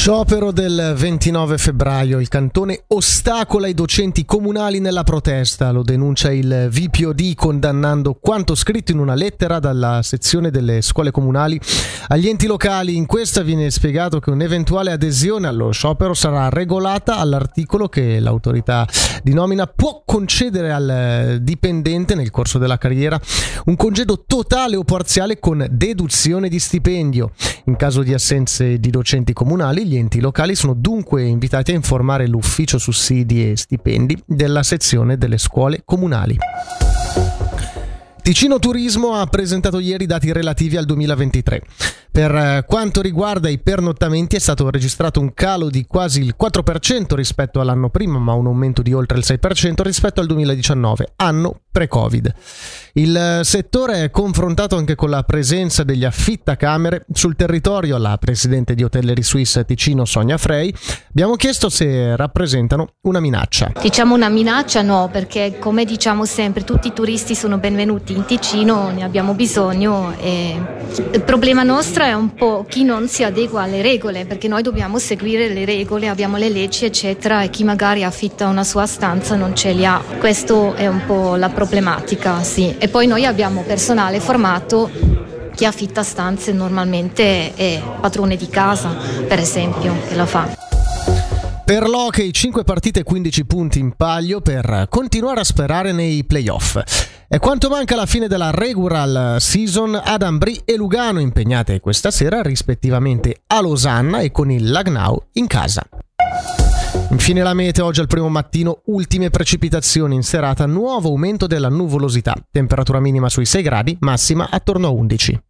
Sciopero del 29 febbraio. Il cantone ostacola i docenti comunali nella protesta. Lo denuncia il VPOD condannando quanto scritto in una lettera dalla sezione delle scuole comunali agli enti locali. In questa viene spiegato che un'eventuale adesione allo sciopero sarà regolata all'articolo che l'autorità di nomina può concedere al dipendente nel corso della carriera un congedo totale o parziale con deduzione di stipendio. In caso di assenze di docenti comunali, gli enti locali sono dunque invitati a informare l'ufficio sussidi e stipendi della sezione delle scuole comunali. Ticino Turismo ha presentato ieri i dati relativi al 2023. Per eh, quanto riguarda i pernottamenti è stato registrato un calo di quasi il 4% rispetto all'anno prima, ma un aumento di oltre il 6% rispetto al 2019, anno pre-Covid. Il settore è confrontato anche con la presenza degli affittacamere sul territorio. La presidente di Hotellerie Suisse Ticino, Sonia Frey, abbiamo chiesto se rappresentano una minaccia. Diciamo una minaccia no, perché come diciamo sempre tutti i turisti sono benvenuti in Ticino, ne abbiamo bisogno e il problema nostro è un po' chi non si adegua alle regole, perché noi dobbiamo seguire le regole, abbiamo le leggi eccetera e chi magari affitta una sua stanza non ce li ha. Questo è un po' la problematica, sì. E poi noi abbiamo personale formato chi affitta stanze normalmente è padrone di casa, per esempio, che la fa. Per l'Hockey 5 partite e 15 punti in palio per continuare a sperare nei playoff. E quanto manca alla fine della regular season ad Ambri e Lugano impegnate questa sera rispettivamente a Losanna e con il Lagnau in casa. Infine la mete oggi al primo mattino, ultime precipitazioni in serata, nuovo aumento della nuvolosità, temperatura minima sui 6 gradi, massima attorno a 11.